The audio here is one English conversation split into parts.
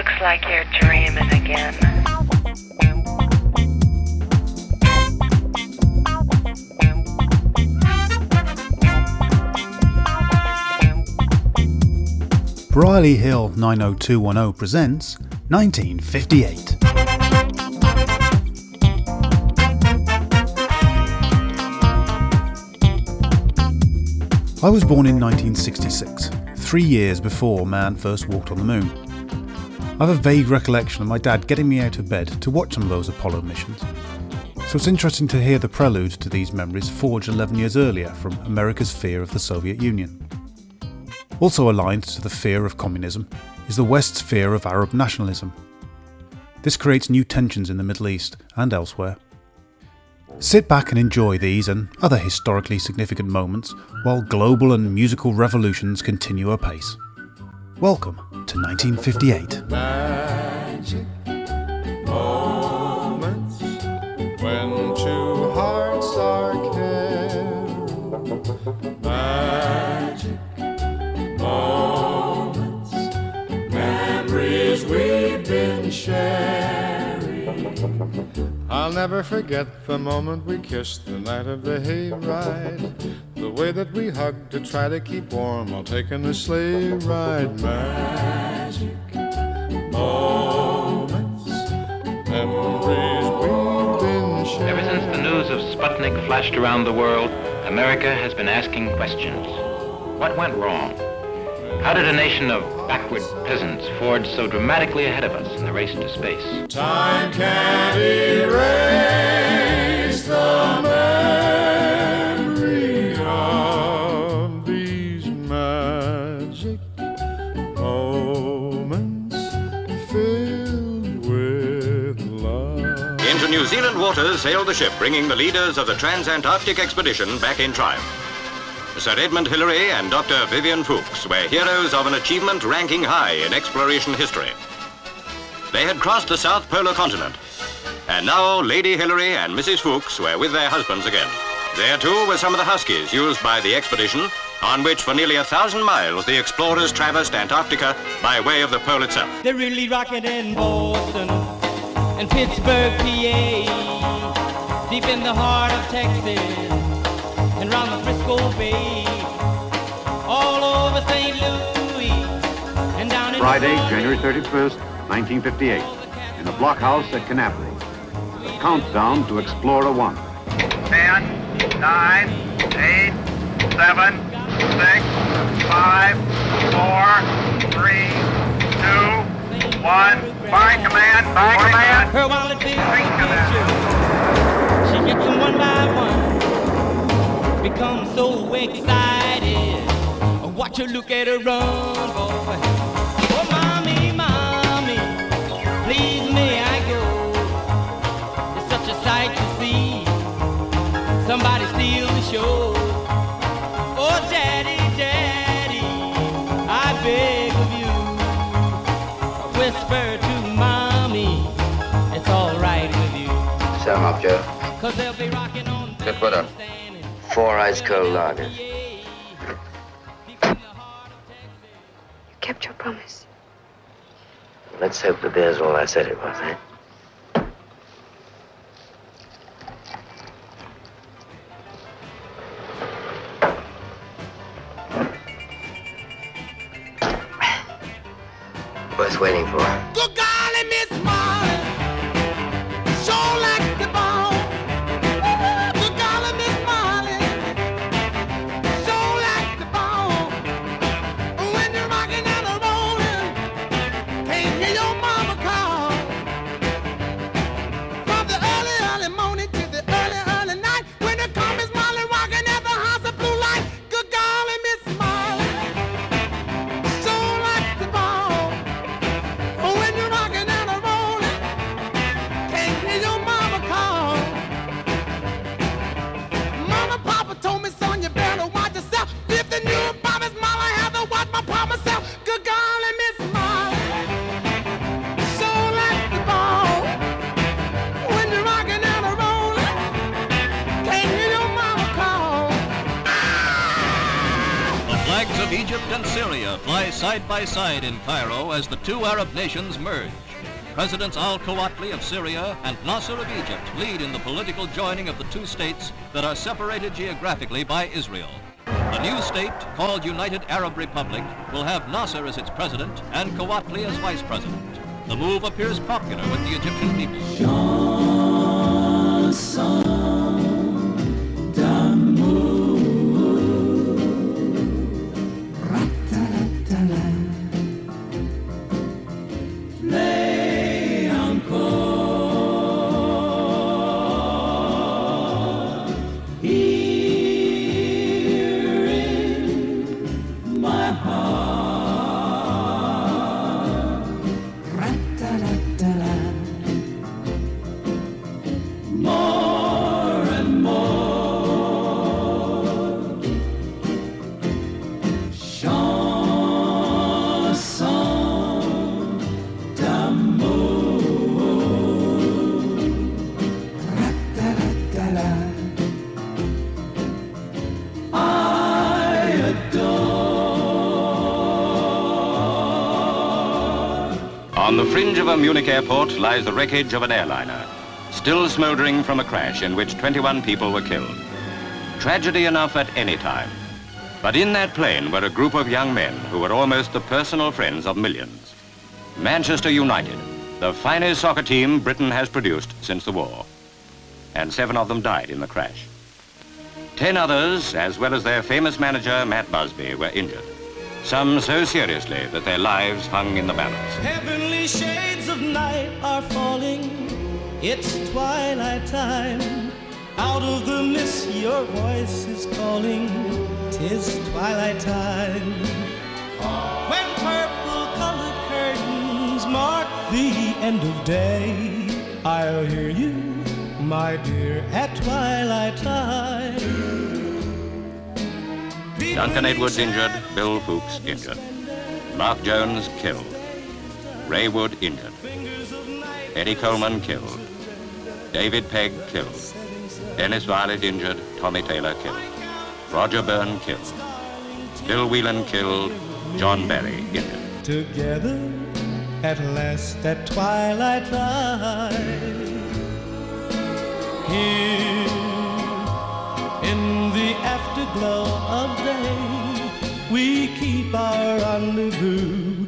Looks like you're dreaming again. Briley Hill 90210 presents 1958. I was born in 1966, three years before man first walked on the moon. I have a vague recollection of my dad getting me out of bed to watch some of those Apollo missions. So it's interesting to hear the prelude to these memories forged 11 years earlier from America's fear of the Soviet Union. Also aligned to the fear of communism is the West's fear of Arab nationalism. This creates new tensions in the Middle East and elsewhere. Sit back and enjoy these and other historically significant moments while global and musical revolutions continue apace. Welcome to 1958. Magic I'll never forget the moment we kissed the night of the hayride. The way that we hugged to try to keep warm while taking the sleigh ride. Magic moments, memories we've been sharing. Ever since the news of Sputnik flashed around the world, America has been asking questions. What went wrong? How did a nation of backward peasants forge so dramatically ahead of us in the race to space? Time can't erase the memory of these magic moments filled with love. Into New Zealand waters sailed the ship bringing the leaders of the Transantarctic expedition back in triumph. Sir Edmund Hillary and Dr. Vivian Fuchs were heroes of an achievement ranking high in exploration history. They had crossed the South Polar Continent, and now Lady Hillary and Mrs. Fuchs were with their husbands again. There too were some of the huskies used by the expedition, on which for nearly a thousand miles the explorers traversed Antarctica by way of the pole itself. They're really rocking in Boston and Pittsburgh, PA, deep in the heart of Texas and round the Frisco Bay, all over St. Louis and down in Friday, New January Orleans. 31st, 1958, in a blockhouse at Canaveral. The countdown to Explorer 1. 10, 9, 8, 7, 6, 5, 4, 3, 2, 1. By command, by command. Her wallet feels Thank. She gets them one by one. Become so excited. Watch her look at her run, boy. Oh, mommy, mommy, please may I go? It's such a sight to see. Somebody steal the show. Oh, daddy, daddy, I beg of you. Whisper to mommy, it's all right with you. Set 'em up, Joe. Cause they'll be rocking on. Good put up. Four ice cold lagers. You kept your promise. Let's hope the beer's all I said it was, eh? Worth waiting for. Side by side in Cairo as the two Arab nations merge. Presidents al-Kawatli of Syria and Nasser of Egypt lead in the political joining of the two states that are separated geographically by Israel. The new state, called United Arab Republic, will have Nasser as its president and Kawatli as vice president. The move appears popular with the Egyptian people. Fringe of a Munich airport lies the wreckage of an airliner, still smoldering from a crash in which 21 people were killed. Tragedy enough at any time. But in that plane were a group of young men who were almost the personal friends of millions. Manchester United, the finest soccer team Britain has produced since the war. And seven of them died in the crash. Ten others, as well as their famous manager, Matt Busby, were injured. Some so seriously that their lives hung in the balance. Heavenly shades of night are falling. It's twilight time. Out of the mist, your voice is calling. Tis twilight time. When purple colored curtains mark the end of day, I'll hear you, my dear, at twilight time. Duncan Edwards injured, Bill Foulkes injured. Mark Jones killed. Ray Wood injured. Eddie Colman killed. David Pegg killed. Dennis Viollet injured, Tommy Taylor killed. Roger Byrne killed. Bill Whelan killed, John Berry injured. Together at last at twilight. Here in the afterglow of day, we keep our rendezvous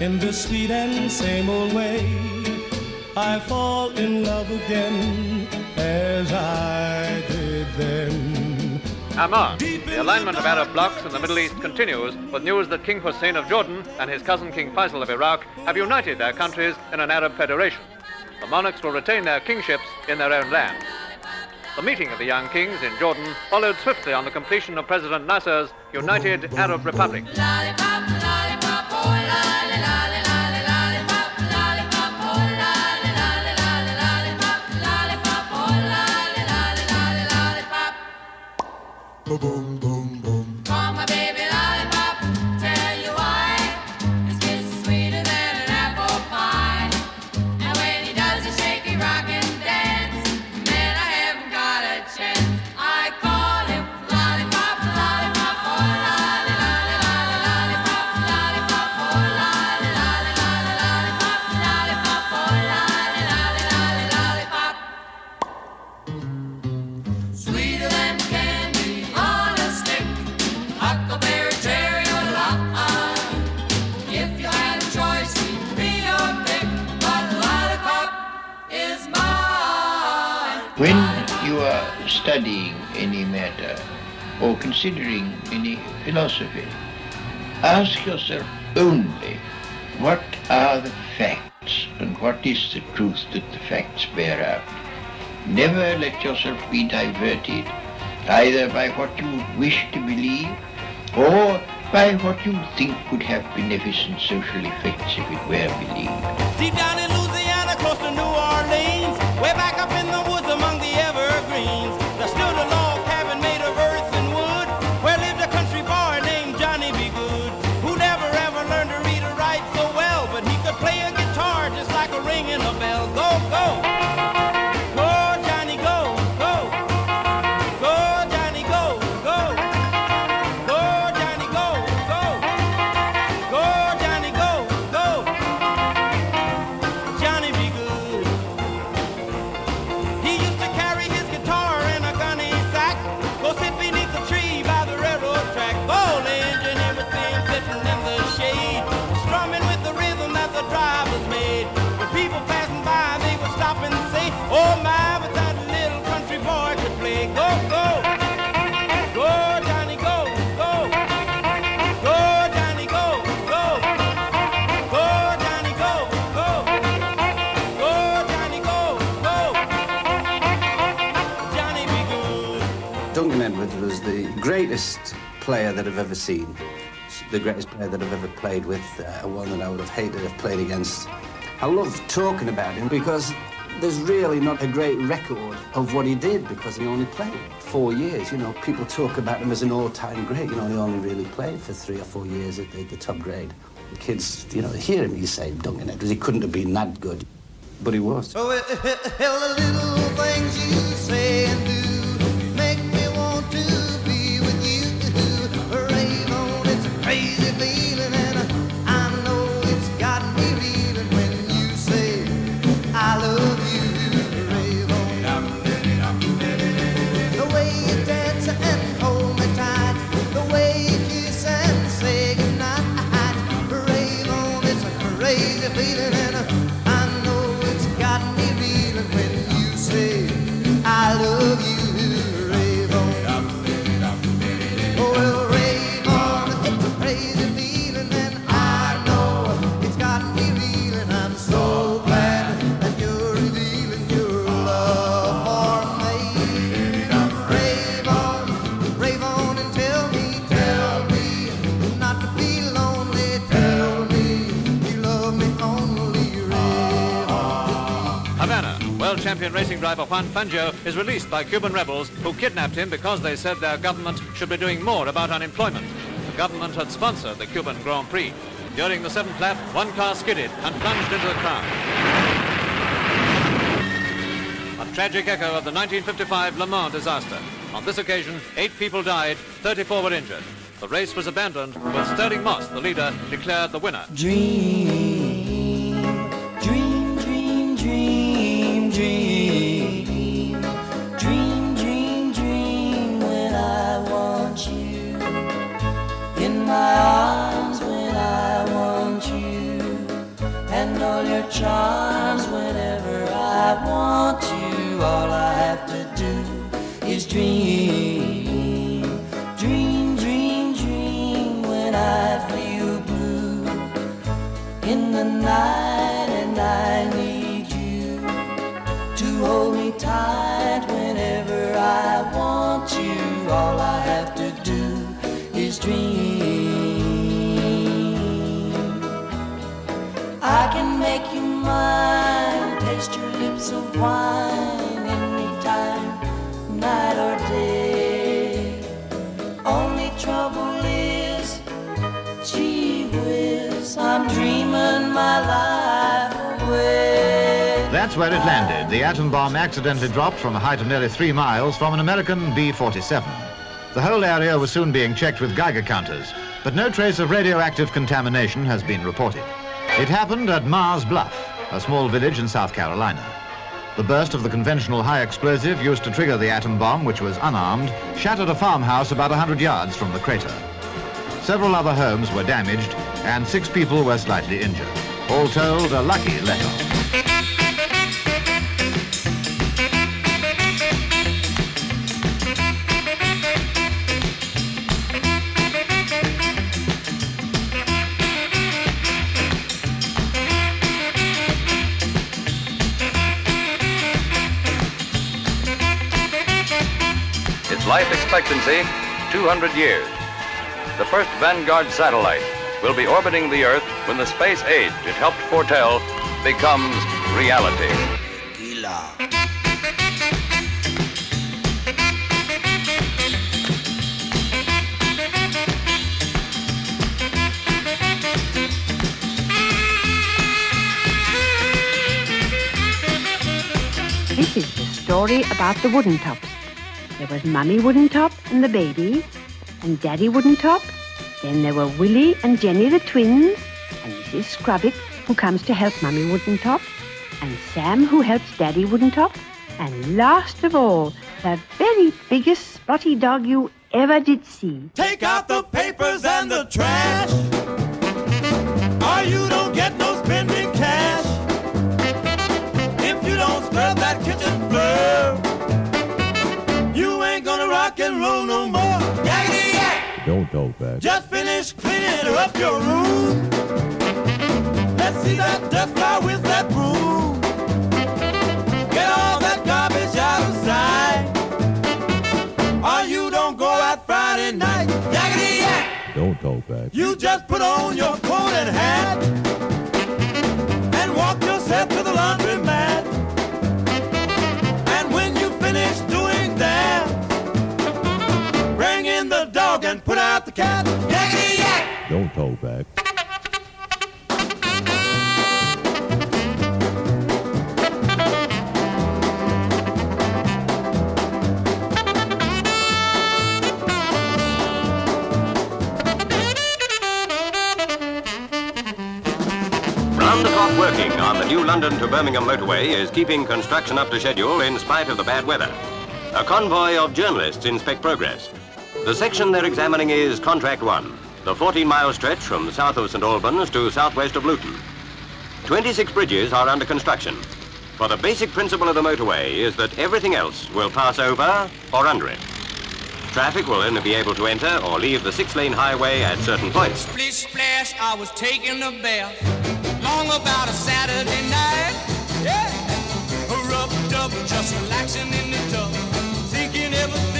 In the sweet and same old way, I fall in love again as I did then. Amman. The alignment of Arab blocs in the Middle East continues with news that King Hussein of Jordan and his cousin King Faisal of Iraq have united their countries in an Arab federation. The monarchs will retain their kingships in their own land. The meeting of the young kings in Jordan followed swiftly on the completion of President Nasser's United Arab Republic. Considering any philosophy, ask yourself only what are the facts and what is the truth that the facts bear out. Never let yourself be diverted either by what you wish to believe or by what you think would have beneficent social effects if it were believed. Greatest player that I've ever seen. The greatest player that I've ever played with, uh, one that I would have hated to have played against. I love talking about him because there's really not a great record of what he did because he only played four years. You know, people talk about him as an all-time great. You know, he only really played for three or four years at the, the top grade. The kids, you know, hear him, you say Duncan Edwards. He couldn't have been that good, but he was. Oh, the little things you say racing driver Juan Fangio is released by Cuban rebels who kidnapped him because they said their government should be doing more about unemployment. The government had sponsored the Cuban Grand Prix. During the seventh lap, one car skidded and plunged into the crowd. A tragic echo of the 1955 Le Mans disaster. On this occasion, eight people died, 34 were injured. The race was abandoned, with Stirling Moss, the leader, declared the winner. Dream, in my arms when I want you and all your charms whenever I want you. All I have to do is dream, dream, dream, dream when I feel blue in the night and I need you to hold me tight whenever I want you. All I have to do is dream. That's where it landed. The atom bomb accidentally dropped from a height of nearly three miles from an American B-47. The whole area was soon being checked with Geiger counters, but no trace of radioactive contamination has been reported. It happened at Mars Bluff, a small village in South Carolina. The burst of the conventional high explosive used to trigger the atom bomb, which was unarmed, shattered a farmhouse about 100 yards from the crater. Several other homes were damaged, and six people were slightly injured. All told, a lucky let-off. Life expectancy, 200 years. The first Vanguard satellite will be orbiting the Earth when the space age it helped foretell becomes reality. This is the story about the Wooden Tops. There was Mummy Wooden Top and the baby, and Daddy Wooden Top. Then there were Willie and Jenny the twins, and Mrs. Scrubbitt, who comes to help Mummy Wooden Top, and Sam, who helps Daddy Wooden Top, and last of all, the very biggest spotty dog you ever did see. Take out the papers and the trash, or you don't get no no more. Yakety yak. Don't talk back. Just finish cleaning up your room. Let's see that dust fly with that broom. Get all that garbage out of sight. Or you don't go out Friday night. Yakety yak. Don't talk back. You just put on your coat and hat cat. Yakety yak. Don't talk back. Round the clock working on the new London to Birmingham motorway is keeping construction up to schedule in spite of the bad weather. A convoy of journalists inspect progress. The section they're examining is Contract 1, the 14-mile stretch from south of St Albans to southwest of Luton. 26 bridges are under construction. For the basic principle of the motorway is that everything else will pass over or under it. Traffic will only be able to enter or leave the six-lane highway at certain points. Splish splash, I was taking a bath. Long about a Saturday night. Yeah. A rub dub, just relaxing in the tub. Thinking everything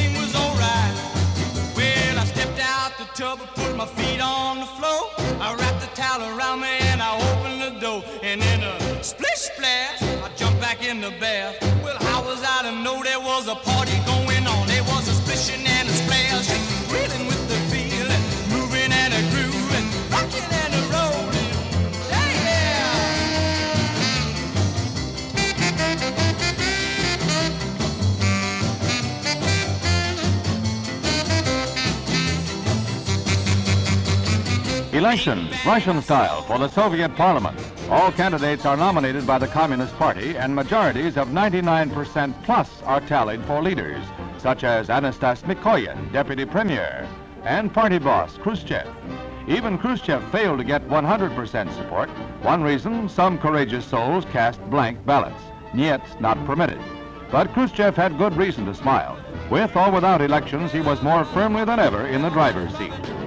tub and put my feet on the floor. I wrapped the towel around me and I opened the door. And in a splish splash, I jumped back in the bath. Well, how was I to know there was a party going Elections, Russian style, for the Soviet Parliament. All candidates are nominated by the Communist Party, and majorities of 99% plus are tallied for leaders, such as Anastas Mikoyan, Deputy Premier, and party boss Khrushchev. Even Khrushchev failed to get 100% support. One reason, some courageous souls cast blank ballots. Niet not permitted. But Khrushchev had good reason to smile. With or without elections, he was more firmly than ever in the driver's seat.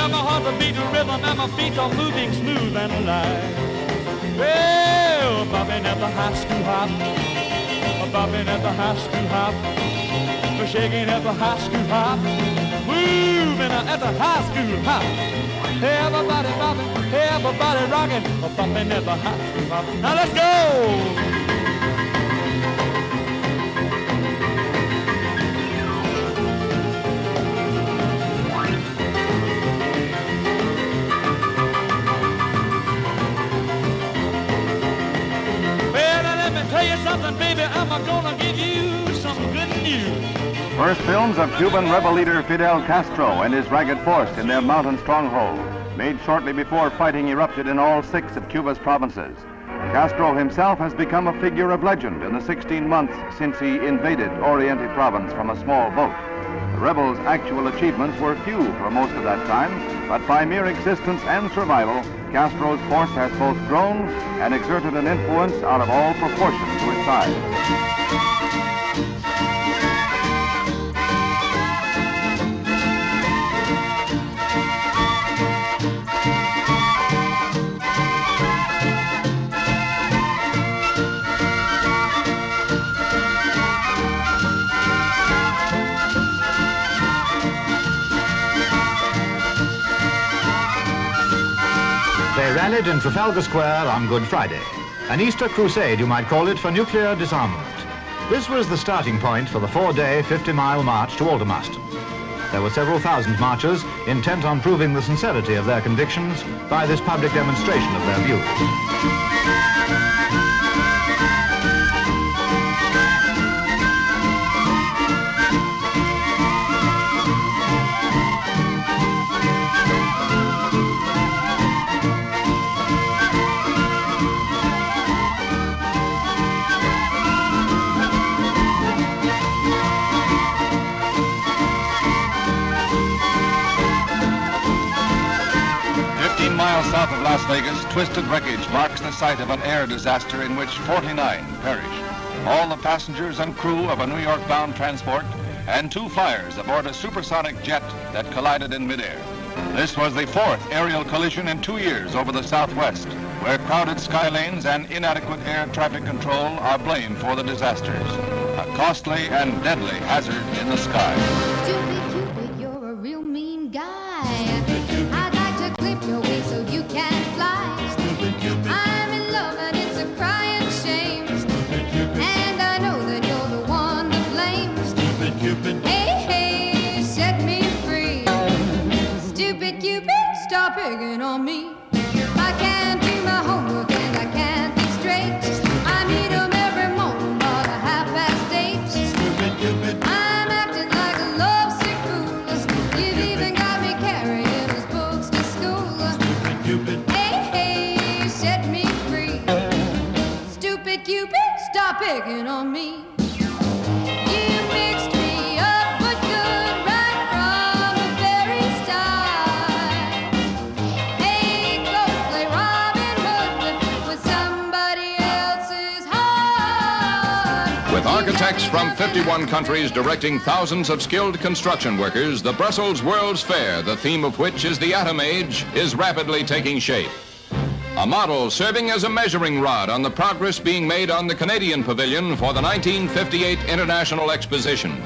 Well, my heart's a beat to rhythm and my feet are moving smooth and alive. Well, bobbing at the high school hop, bobbing at the high school hop, shaking at the high school hop, moving at the high school hop. Everybody bobbing, everybody rocking, bobbing at the high school hop. Now let's go! Tell you something, baby. I'm gonna give you some good news. First films of Cuban rebel leader Fidel Castro and his ragged force in their mountain stronghold, made shortly before fighting erupted in all six of Cuba's provinces. Castro himself has become a figure of legend in the 16 months since he invaded Oriente province from a small boat. The rebels' actual achievements were few for most of that time, but by mere existence and survival, Castro's force has both grown and exerted an influence out of all proportion to its size. In Trafalgar Square on Good Friday. An Easter crusade, you might call it, for nuclear disarmament. This was the starting point for the four-day, 50-mile march to Aldermaston. There were several thousand marchers intent on proving the sincerity of their convictions by this public demonstration of their views. South of Las Vegas, twisted wreckage marks the site of an air disaster in which 49 perished. All the passengers and crew of a New York-bound transport and two fires aboard a supersonic jet that collided in midair. This was the fourth aerial collision in two years over the Southwest, where crowded sky lanes and inadequate air traffic control are blamed for the disasters. A costly and deadly hazard in the sky. Architects from 51 countries directing thousands of skilled construction workers, the Brussels World's Fair, the theme of which is the atom age, is rapidly taking shape. A model serving as a measuring rod on the progress being made on the Canadian Pavilion for the 1958 International Exposition.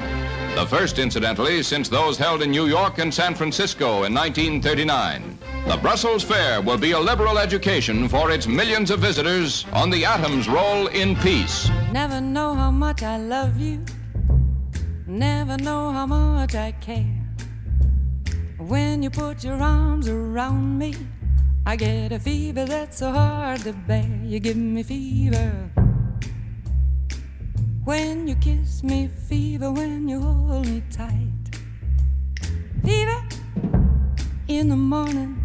The first, incidentally, since those held in New York and San Francisco in 1939. The Brussels Fair will be a liberal education for its millions of visitors on the atom's role in peace. Never know how much I love you. Never know how much I care. When you put your arms around me, I get a fever that's so hard to bear. You give me fever. When you kiss me, fever when you hold me tight. Fever in the morning,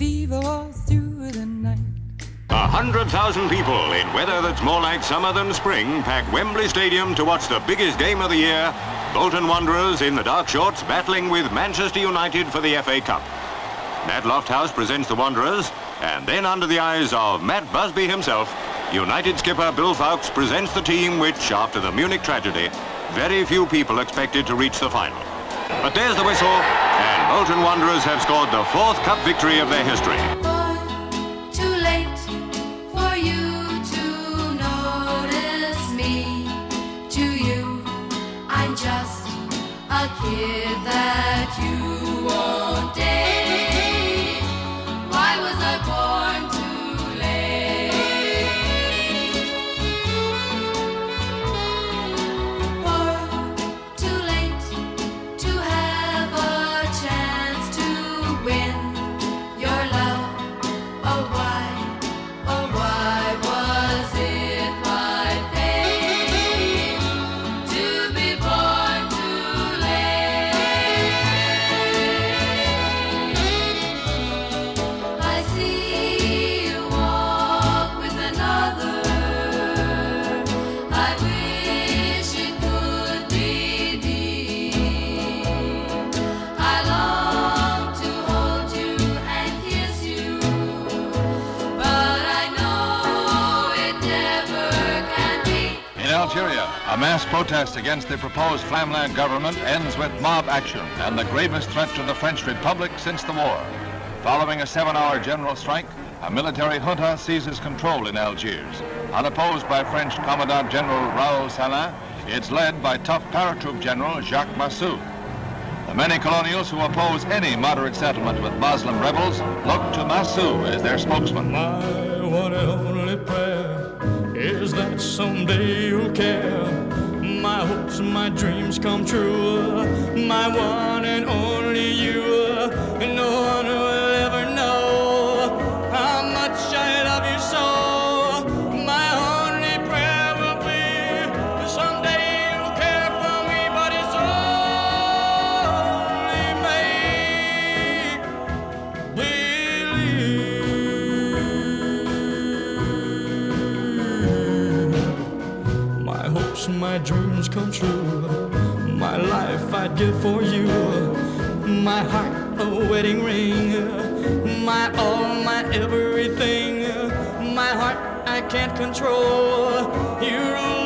fever all through the night. A hundred thousand people in weather that's more like summer than spring pack Wembley Stadium to watch the biggest game of the year. Bolton Wanderers in the dark shorts battling with Manchester United for the FA Cup. Nat Lofthouse presents the Wanderers, and then under the eyes of Matt Busby himself, United skipper Bill Foulkes presents the team which, after the Munich tragedy, very few people expected to reach the final. But there's the whistle, Bolton Wanderers have scored the fourth cup victory of their history. Mass protest against the proposed Pflimlin government ends with mob action and the gravest threat to the French Republic since the war. Following a seven-hour general strike, a military junta seizes control in Algiers. Unopposed by French Commandant General Raoul Salan, it's led by tough paratroop General Jacques Massu. The many colonials who oppose any moderate settlement with Muslim rebels look to Massu as their spokesman. My one only prayer is that someday you'll care. My hopes, and my dreams come true. My one and only you. Come true. My life I'd give for you. My heart a wedding ring. My all, my everything. My heart I can't control. You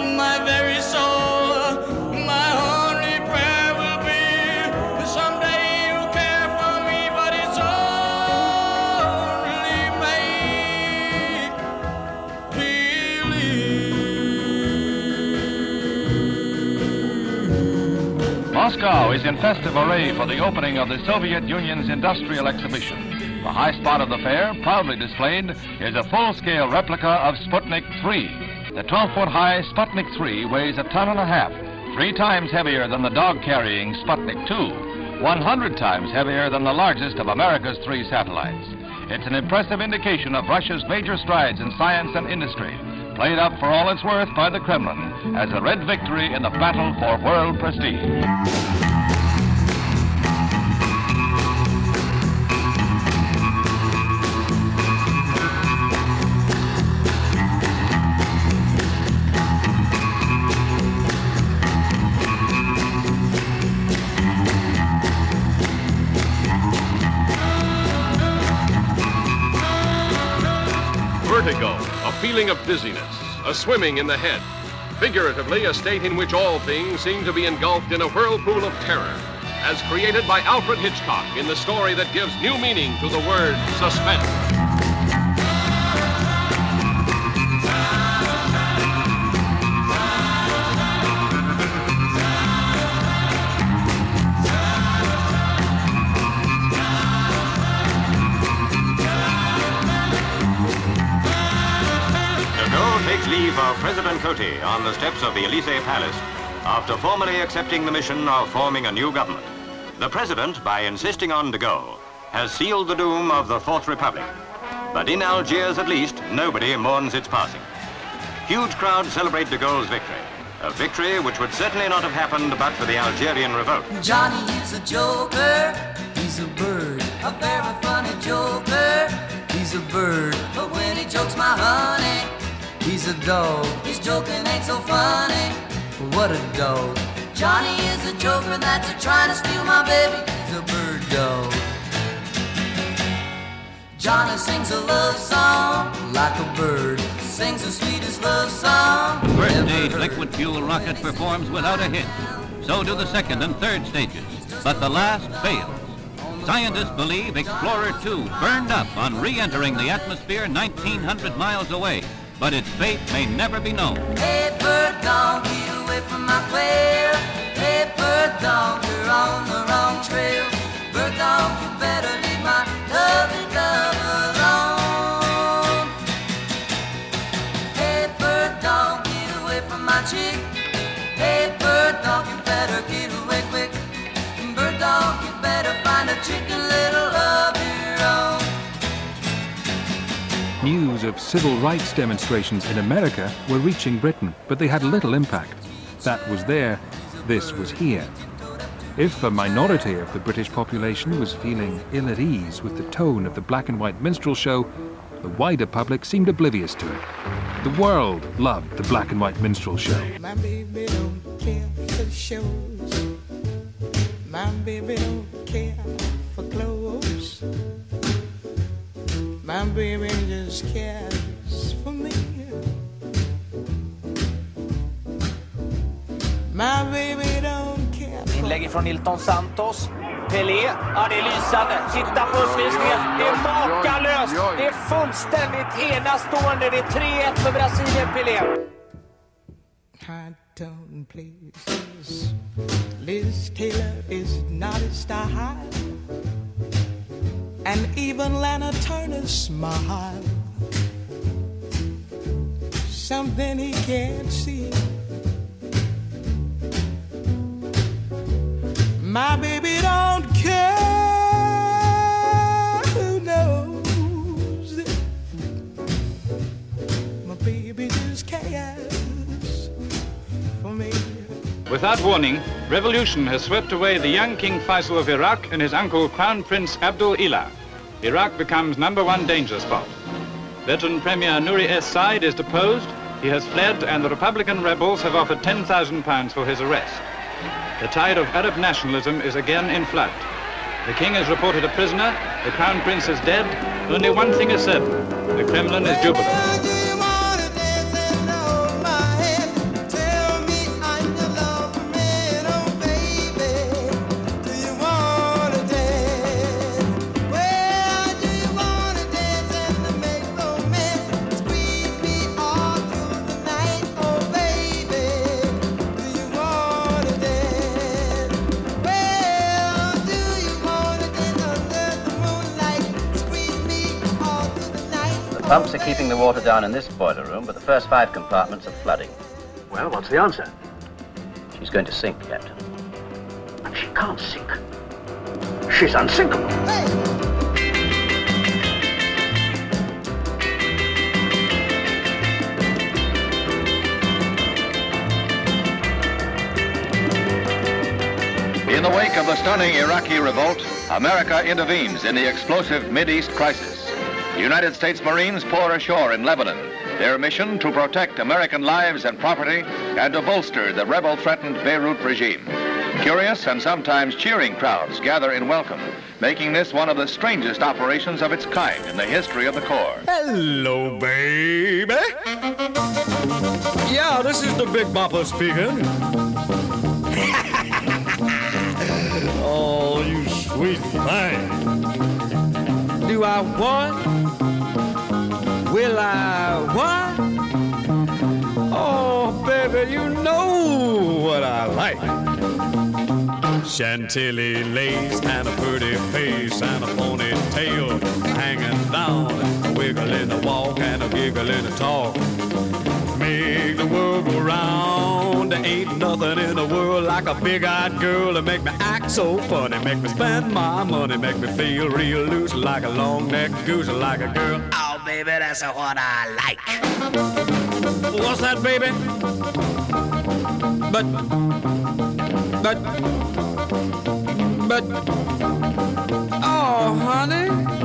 Moscow is in festive array for the opening of the Soviet Union's industrial exhibition. The high spot of the fair, proudly displayed, is a full-scale replica of Sputnik 3. The 12-foot high Sputnik 3 weighs a ton and a half, three times heavier than the dog-carrying Sputnik 2, 100 times heavier than the largest of America's three satellites. It's an impressive indication of Russia's major strides in science and industry, played up for all it's worth by the Kremlin as a red victory in the battle for world prestige. Feeling of dizziness, a swimming in the head. Figuratively, a state in which all things seem to be engulfed in a whirlpool of terror, as created by Alfred Hitchcock in the story that gives new meaning to the word suspense. Takes leave of President Coty on the steps of the Elysee Palace after formally accepting the mission of forming a new government. The president, by insisting on de Gaulle, has sealed the doom of the Fourth Republic. But in Algiers, at least, nobody mourns its passing. Huge crowds celebrate de Gaulle's victory, a victory which would certainly not have happened but for the Algerian revolt. Johnny is a joker, he's a bird, a very funny joker. He's a bird, but when he jokes my honey, he's a dog. His joking ain't so funny. What a dog. Johnny is a joker that's a trying to steal my baby. He's a bird dog. Johnny sings a love song like a bird. Sings the sweetest love song. The first stage liquid fuel rocket performs without a hitch. So do the second and third stages. But the last fails. Scientists believe Explorer 2 burned up on re-entering the atmosphere 1,900 miles away. But its fate may never be known. Hey, bird dog, get away from my quail. Hey, bird dog, you're on the wrong trail. Bird dog, you better leave my lovely dove alone. Hey, bird dog, get away from my chick. Hey, bird dog, you better get away quick. Bird dog, you better find a chicken News of civil rights demonstrations in America were reaching Britain, but they had little impact. That was there, this was here. If a minority of the British population was feeling ill at ease with the tone of the black and white minstrel show, the wider public seemed oblivious to it. The world loved the black and white minstrel show. My baby don't care for shows. My baby don't care for clothes. My baby just cares for me. My baby don't care for Inlägg från Nilton Santos. Pelé. Ja, det är lysande. Titta på uppvisningen. Det är makalöst. Det är fullständigt enastående. Det är 3-1 för Brasilien, Pelé. high tone places. Liz Taylor is not his style. And even Lana Turner smile. Something he can't see. My baby don't care Without warning, revolution has swept away the young King Faisal of Iraq and his uncle Crown Prince Abdul Ilah. Iraq becomes number one danger spot. Veteran Premier Nuri es-Said is deposed. He has fled, and the Republican rebels have offered 10,000 pounds for his arrest. The tide of Arab nationalism is again in flood. The king is reported a prisoner, the crown prince is dead. Only one thing is certain the Kremlin is jubilant. Pumps are keeping the water down in this boiler room, but the first five compartments are flooding. Well, what's the answer? She's going to sink, Captain. But she can't sink. She's unsinkable. In the wake of the stunning Iraqi revolt, America intervenes in the explosive Mideast crisis. United States Marines pour ashore in Lebanon. Their mission to protect American lives and property and to bolster the rebel-threatened Beirut regime. Curious and sometimes cheering crowds gather in welcome, making this one of the strangest operations of its kind in the history of the Corps. Hello, baby. Yeah, this is the Big Bopper speaking. oh, you sweet thing. Do I want? Will I want? Oh, baby, you know what I like. Chantilly lace and a pretty face and a ponytail hanging down, a wiggle in the walk and a giggle in the talk. Make the world go round. There ain't nothing in the world like a big-eyed girl to make me act so funny, make me spend my money, make me feel real loose like a long-necked goose, like a girl. Oh, baby, that's what I like. What's that, baby? But, but, but, oh, honey.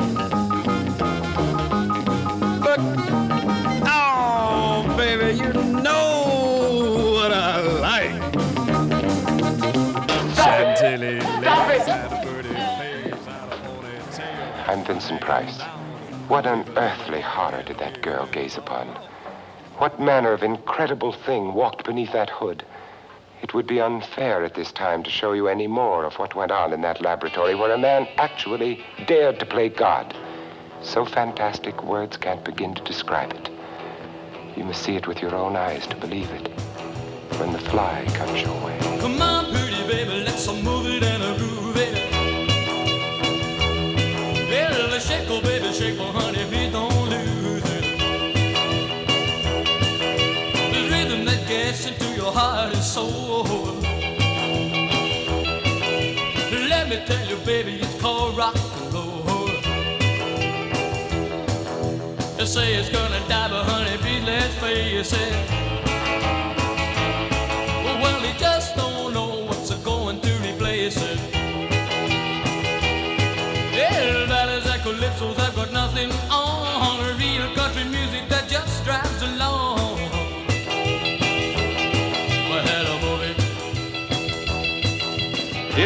Vincent Price. What unearthly horror did that girl gaze upon? What manner of incredible thing walked beneath that hood? It would be unfair at this time to show you any more of what went on in that laboratory where a man actually dared to play God. So fantastic, words can't begin to describe it. You must see it with your own eyes to believe it. When the fly comes your way. Come on, pretty baby, let's move honey, don't lose it. The rhythm that gets into your heart and soul. Let me tell you, baby, it's called rock and roll. They say it's gonna die, but honey, please let's face it. Well, he just don't know what's going to replace it.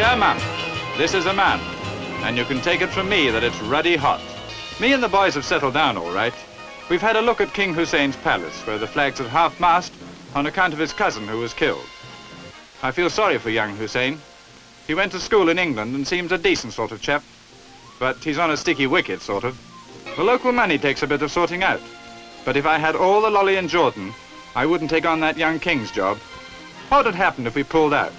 Dear this is a man, and you can take it from me that it's ruddy hot. Me and the boys have settled down all right. We've had a look at King Hussein's palace, where the flag's at half-mast on account of his cousin who was killed. I feel sorry for young Hussein. He went to school in England and seems a decent sort of chap. But he's on a sticky wicket, sort of. The local money takes a bit of sorting out. But if I had all the lolly in Jordan, I wouldn't take on that young king's job. What would happen if we pulled out?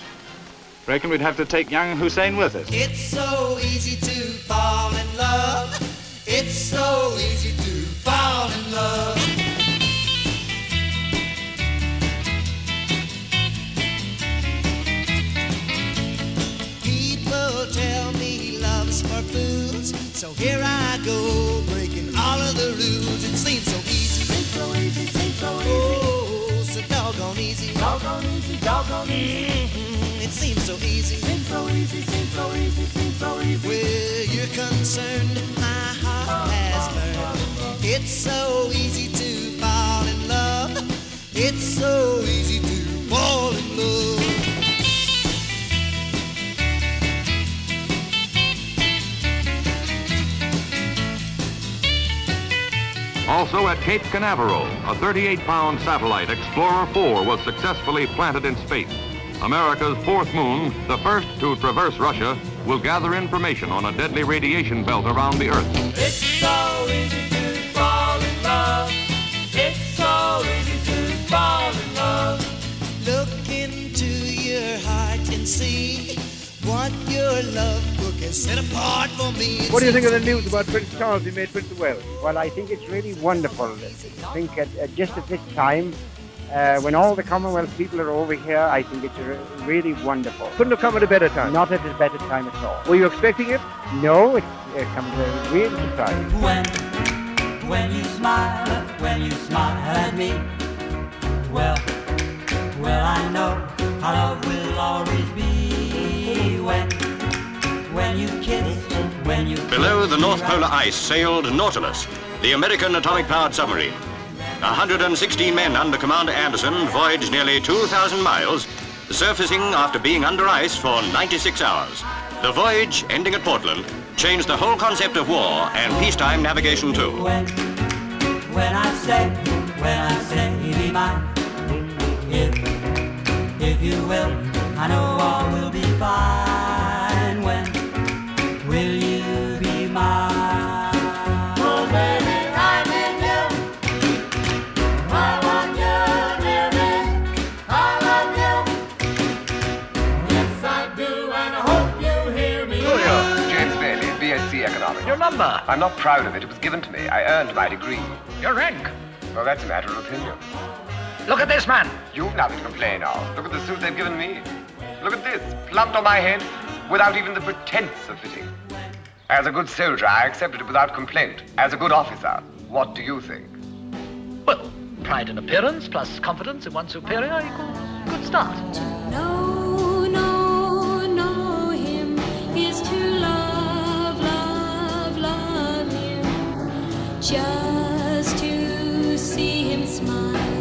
Reckon we'd have to take young Hussein with us. It's so easy to fall in love. It's so easy to fall in love. People tell me love's for fools, so here I go breaking all of the rules. It seems so easy, seems so easy, seems so easy. Oh, so doggone easy, doggone easy, doggone easy. Mhm, It seems so easy, seems so easy, seems so easy, seems so easy. Where you're concerned, my heart has learned it's so easy to fall in love. It's so easy to fall in love. Also at Cape Canaveral, a 38-pound satellite, Explorer 4, was successfully planted in space. America's fourth moon, the first to traverse Russia, will gather information on a deadly radiation belt around the Earth. It's so easy to fall in love. It's so easy to fall in love. Look into your heart and see what your love book has set apart for me. What do you think of the news about Prince Charles being made Prince of Wales? Well, I think it's really wonderful. I think at, at just at this time, uh, when all the Commonwealth people are over here, I think it's re- really wonderful. Couldn't have come at a better time. Not at a better time at all. Were you expecting it? No, it's uh, come as a real surprise. When, when you smile, when you smile at me, well, well, I know our love will always be. When, when you kiss, when you Below the North Polar ice sailed Nautilus, the American atomic-powered submarine. 116 men under Commander Anderson voyaged nearly 2,000 miles, surfacing after being under ice for 96 hours. The voyage, ending at Portland, changed the whole concept of war and peacetime navigation too. when, when I say, when I say, be mine. If, if you will, I know all will be fine. Number? I'm not proud of it. It was given to me. I earned my degree. Your rank? Well, that's a matter of opinion. Look at this man. You've nothing to complain of. Look at the suit they've given me. Look at this, plumped on my head without even the pretense of fitting. As a good soldier, I accepted it without complaint. As a good officer, what do you think? Well, pride in appearance plus confidence in one's superior equals good start. No, no, know him is to Just to see him smile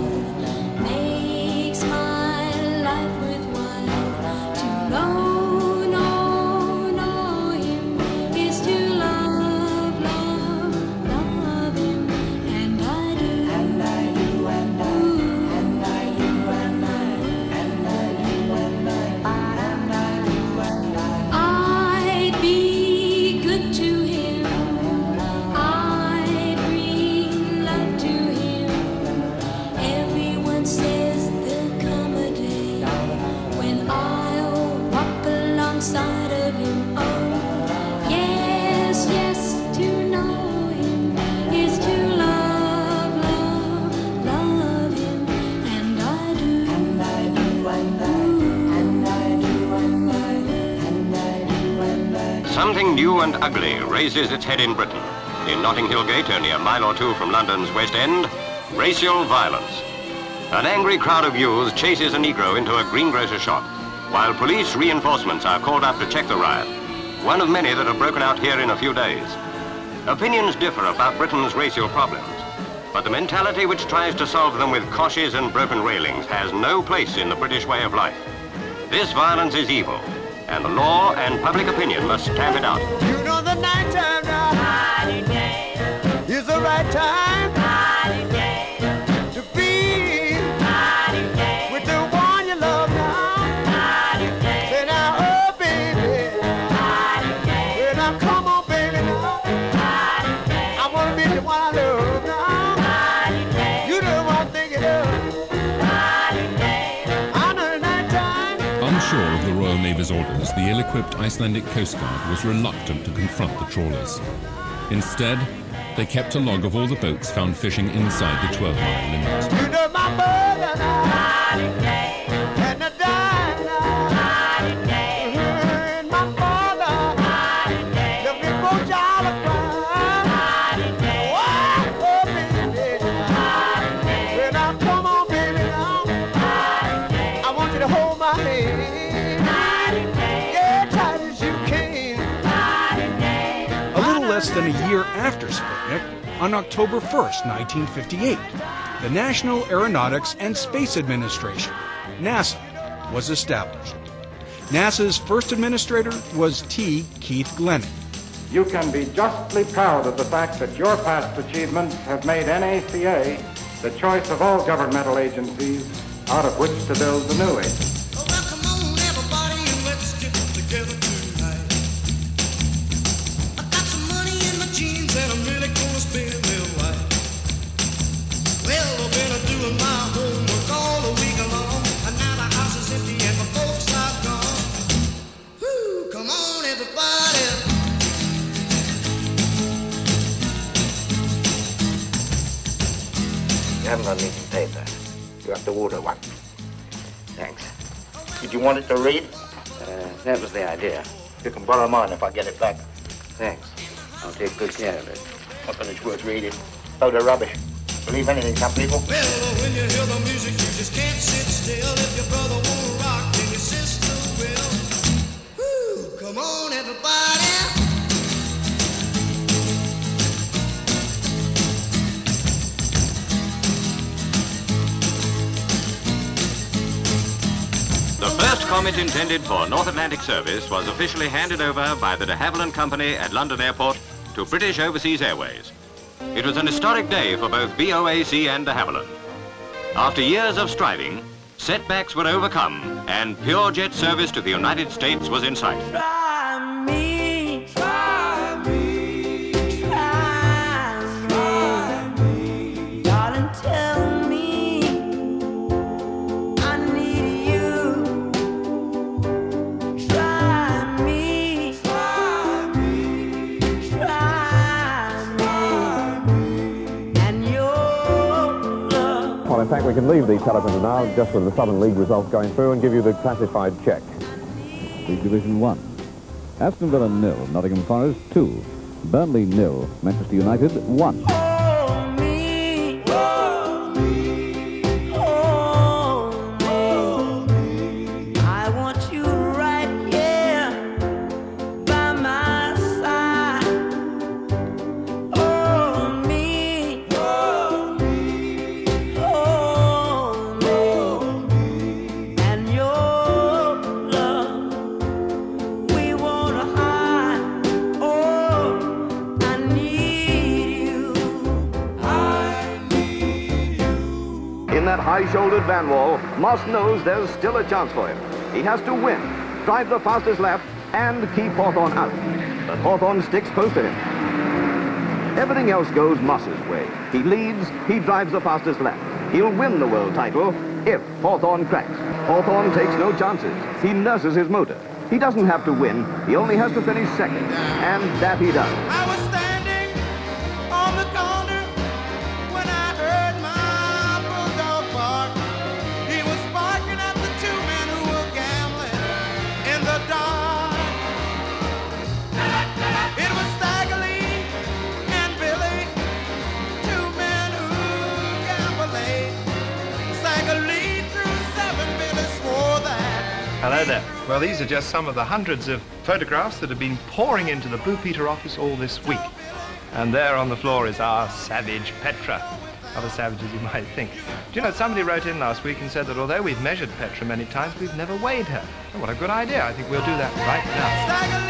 new and ugly raises its head in Britain. In Notting Hill Gate, only a mile or two from London's West End, racial violence. An angry crowd of youths chases a Negro into a greengrocer shop, while police reinforcements are called up to check the riot, one of many that have broken out here in a few days. Opinions differ about Britain's racial problems, but the mentality which tries to solve them with coshes and broken railings has no place in the British way of life. This violence is evil, and the law and public opinion must stamp it out. You know the night time now is the right time orders, the ill-equipped Icelandic Coast Guard was reluctant to confront the trawlers. Instead, they kept a log of all the boats found fishing inside the 12-mile limit. Than a year after Sputnik, on October 1, 1958, the National Aeronautics and Space Administration, NASA, was established. NASA's first administrator was T. Keith Glennan. You can be justly proud of the fact that your past achievements have made NACA the choice of all governmental agencies out of which to build the new agency. You have to order one. Thanks. Did you want it to read? Uh, that was the idea. You can borrow mine if I get it back. Thanks. I'll take good care of it. Not that it's worth reading. Load of rubbish. Believe anything, some people. Well, when you hear the music, you just can't sit still. If your brother won't rock, then your sister will. Whew, come on, everybody. The first comet intended for North Atlantic service was officially handed over by the de Havilland Company at London Airport to British Overseas Airways. It was an historic day for both BOAC and de Havilland. After years of striving, setbacks were overcome and pure jet service to the United States was in sight. We can leave the teleprompter now, just with the Southern League results going through, and give you the classified check. League Division 1. Aston Villa nil, Nottingham Forest 2. Burnley nil, Manchester United 1. In that high-shouldered Vanwall, Moss knows there's still a chance for him. He has to win, drive the fastest lap, and keep Hawthorn out. But Hawthorn sticks close to him. Everything else goes Moss's way. He leads, he drives the fastest lap. He'll win the world title if Hawthorn cracks. Hawthorn takes no chances. He nurses his motor. He doesn't have to win. He only has to finish second. And that he does. That. Hello there. Well, these are just some of the hundreds of photographs that have been pouring into the Blue Peter office all this week. And there on the floor is our savage Petra. Other savages you might think. Do you know, somebody wrote in last week and said that although we've measured Petra many times, we've never weighed her. Oh, what a good idea. I think we'll do that right now.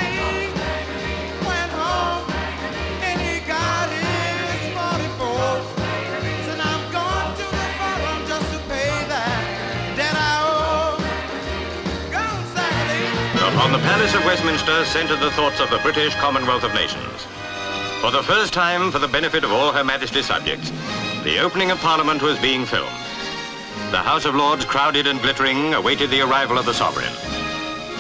Upon the Palace of Westminster centered the thoughts of the British Commonwealth of Nations. For the first time, for the benefit of all Her Majesty's subjects, the opening of Parliament was being filmed. The House of Lords, crowded and glittering, awaited the arrival of the sovereign.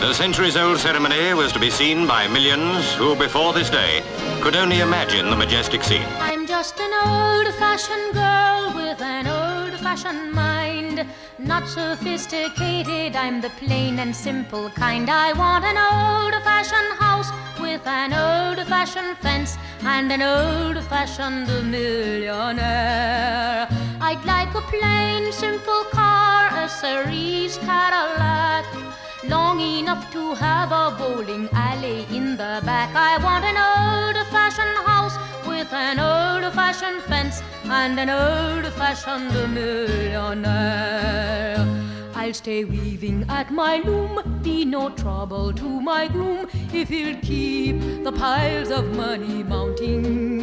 The centuries-old ceremony was to be seen by millions who, before this day, could only imagine the majestic scene. I'm just an old-fashioned girl with an old-fashioned mind. Not sophisticated, I'm the plain and simple kind. I want an old-fashioned house with an old-fashioned fence and an old-fashioned millionaire. I'd like a plain, simple car, a Cerise Cadillac. Long enough to have a bowling alley in the back. I want an old fashioned house with an old fashioned fence and an old fashioned millionaire. I'll stay weaving at my loom, be no trouble to my groom if he'll keep the piles of money mounting.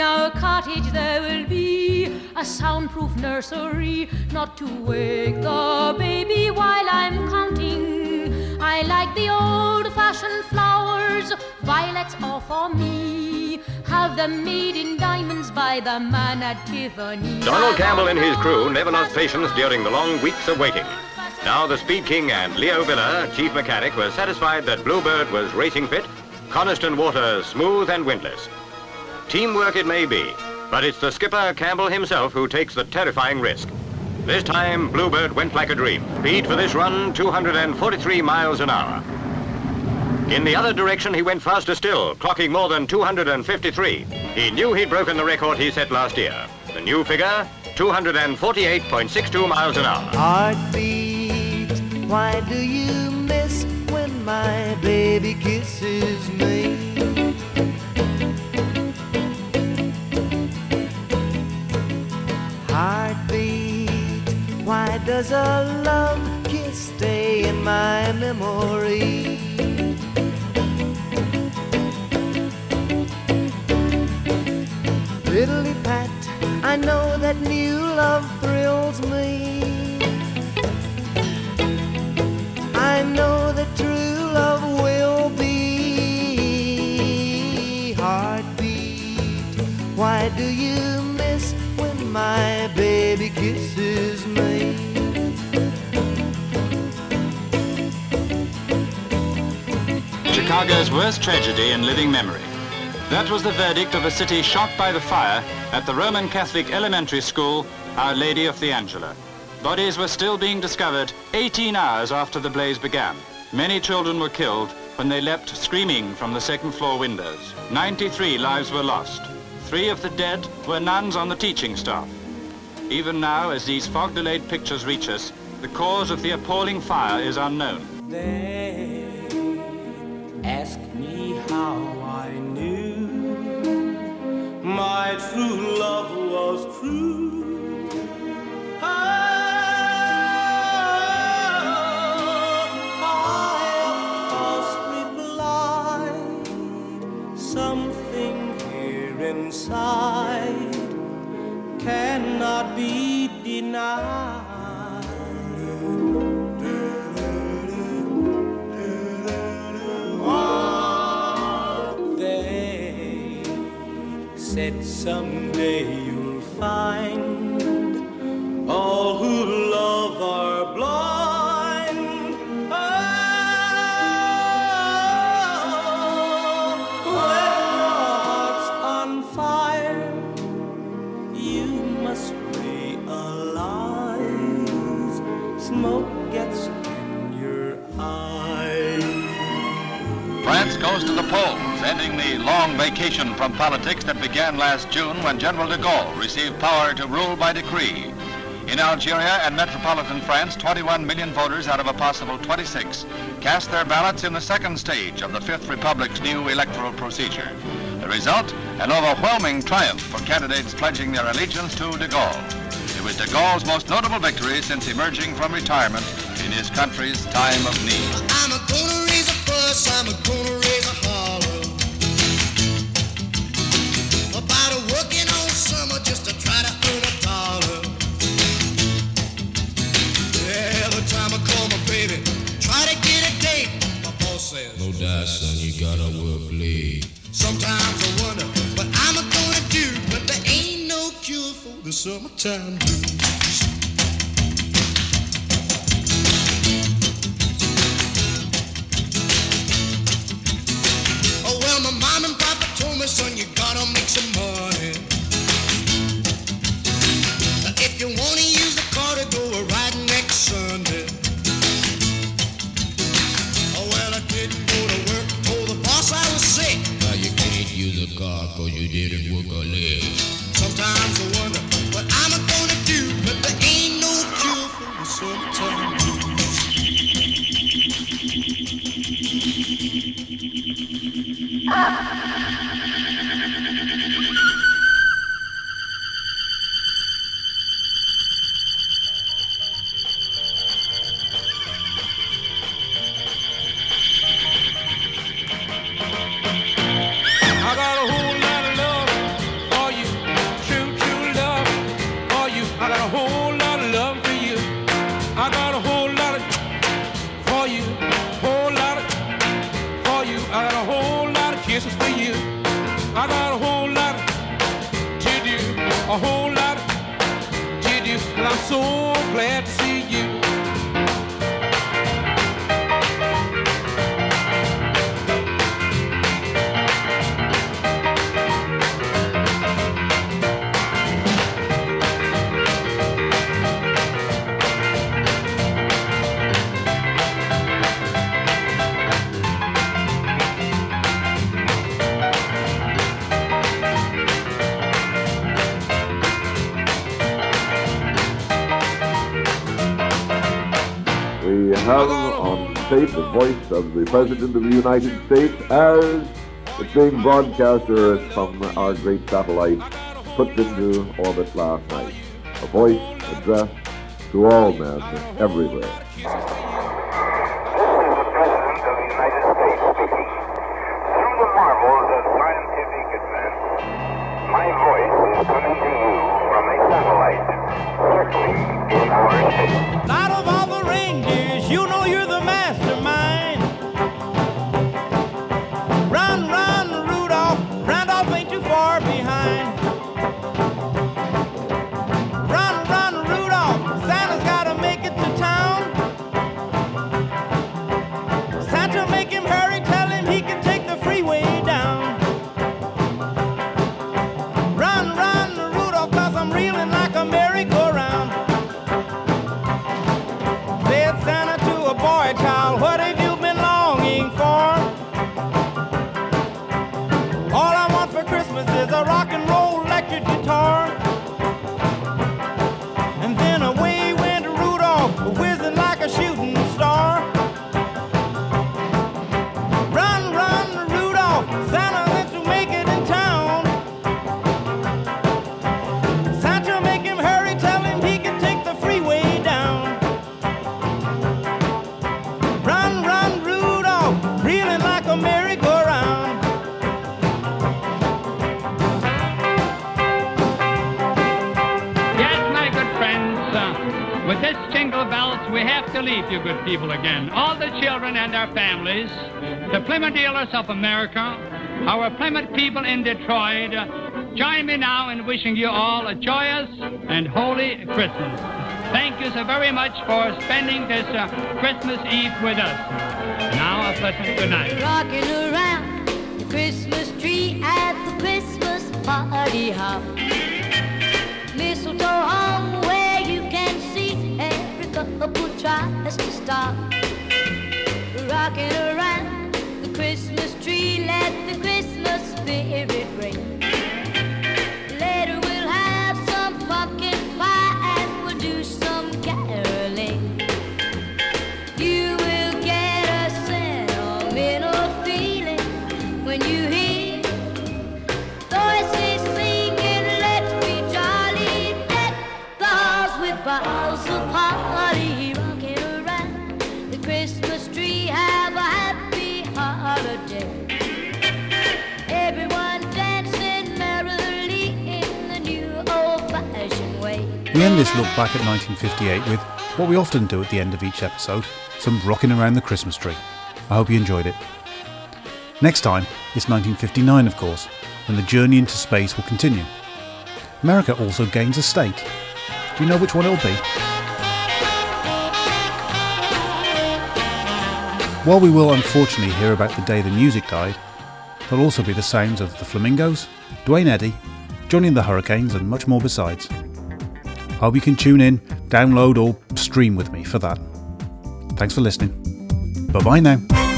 In our cottage there will be a soundproof nursery, not to wake the baby while I'm counting. I like the old fashioned flowers, violets are for me. Have them made in diamonds by the man at Tiffany. Donald Campbell and his crew never lost patience during the long weeks of waiting. Now the Speed King and Leo Villa, chief mechanic, were satisfied that Bluebird was racing fit, Coniston Water smooth and windless. Teamwork it may be, but it's the skipper Campbell himself who takes the terrifying risk. This time, Bluebird went like a dream. Speed for this run, 243 miles an hour. In the other direction, he went faster still, clocking more than 253. He knew he'd broken the record he set last year. The new figure, 248.62 miles an hour. Heartbeat, why do you miss when my baby kisses me? Does a love kiss stay in my memory? Chicago's worst tragedy in living memory. That was the verdict of a city shocked by the fire at the Roman Catholic Elementary School, Our Lady of the Angels. Bodies were still being discovered 18 hours after the blaze began. Many children were killed when they leapt screaming from the second floor windows. 93 lives were lost. Three of the dead were nuns on the teaching staff. Even now, as these fog-delayed pictures reach us, the cause of the appalling fire is unknown. Ask me how I knew my true love was true. I, something here inside cannot be denied. Someday you'll find all who love are blind. Oh, when your heart's on fire, you must realize smoke gets in your eyes. France goes to the polls, ending the long vacation from politics that began last June when General de Gaulle received power to rule by decree. In Algeria and metropolitan France, 21 million voters out of a possible 26 cast their ballots in the second stage of the Fifth Republic's new electoral procedure. The result, an overwhelming triumph for candidates pledging their allegiance to de Gaulle. It was de Gaulle's most notable victory since emerging from retirement in his country's time of need. Says. No die, son, you gotta work late. Sometimes I wonder what I'm gonna do, but there ain't no cure for the summertime blues. Oh well, my mom and papa told me, son, you gotta make some money. Voice of the President of the United States as it's being broadcast from our great satellite put into orbit last night. A voice addressed to all men everywhere. The Plymouth dealers of America, our Plymouth people in Detroit, join me now in wishing you all a joyous and holy Christmas. Thank you so very much for spending this uh, Christmas Eve with us. Now a pleasant good night. Rocking around the Christmas tree at the Christmas party hop. Mistletoe hung where you can see every couple tries to stop. Christmas tree, let the Christmas spirit this look back at 1958 with what we often do at the end of each episode some rocking around the Christmas tree. I hope you enjoyed it. Next time, it's 1959, of course, when the journey into space will continue. America also gains a state. Do you know which one it'll be? While we will unfortunately hear about the day the music died, there'll also be the sounds of the Flamingos, Duane Eddy, Johnny and the Hurricanes, and much more besides. Hope you can tune in, download, or stream with me for that. Thanks for listening. Bye bye now.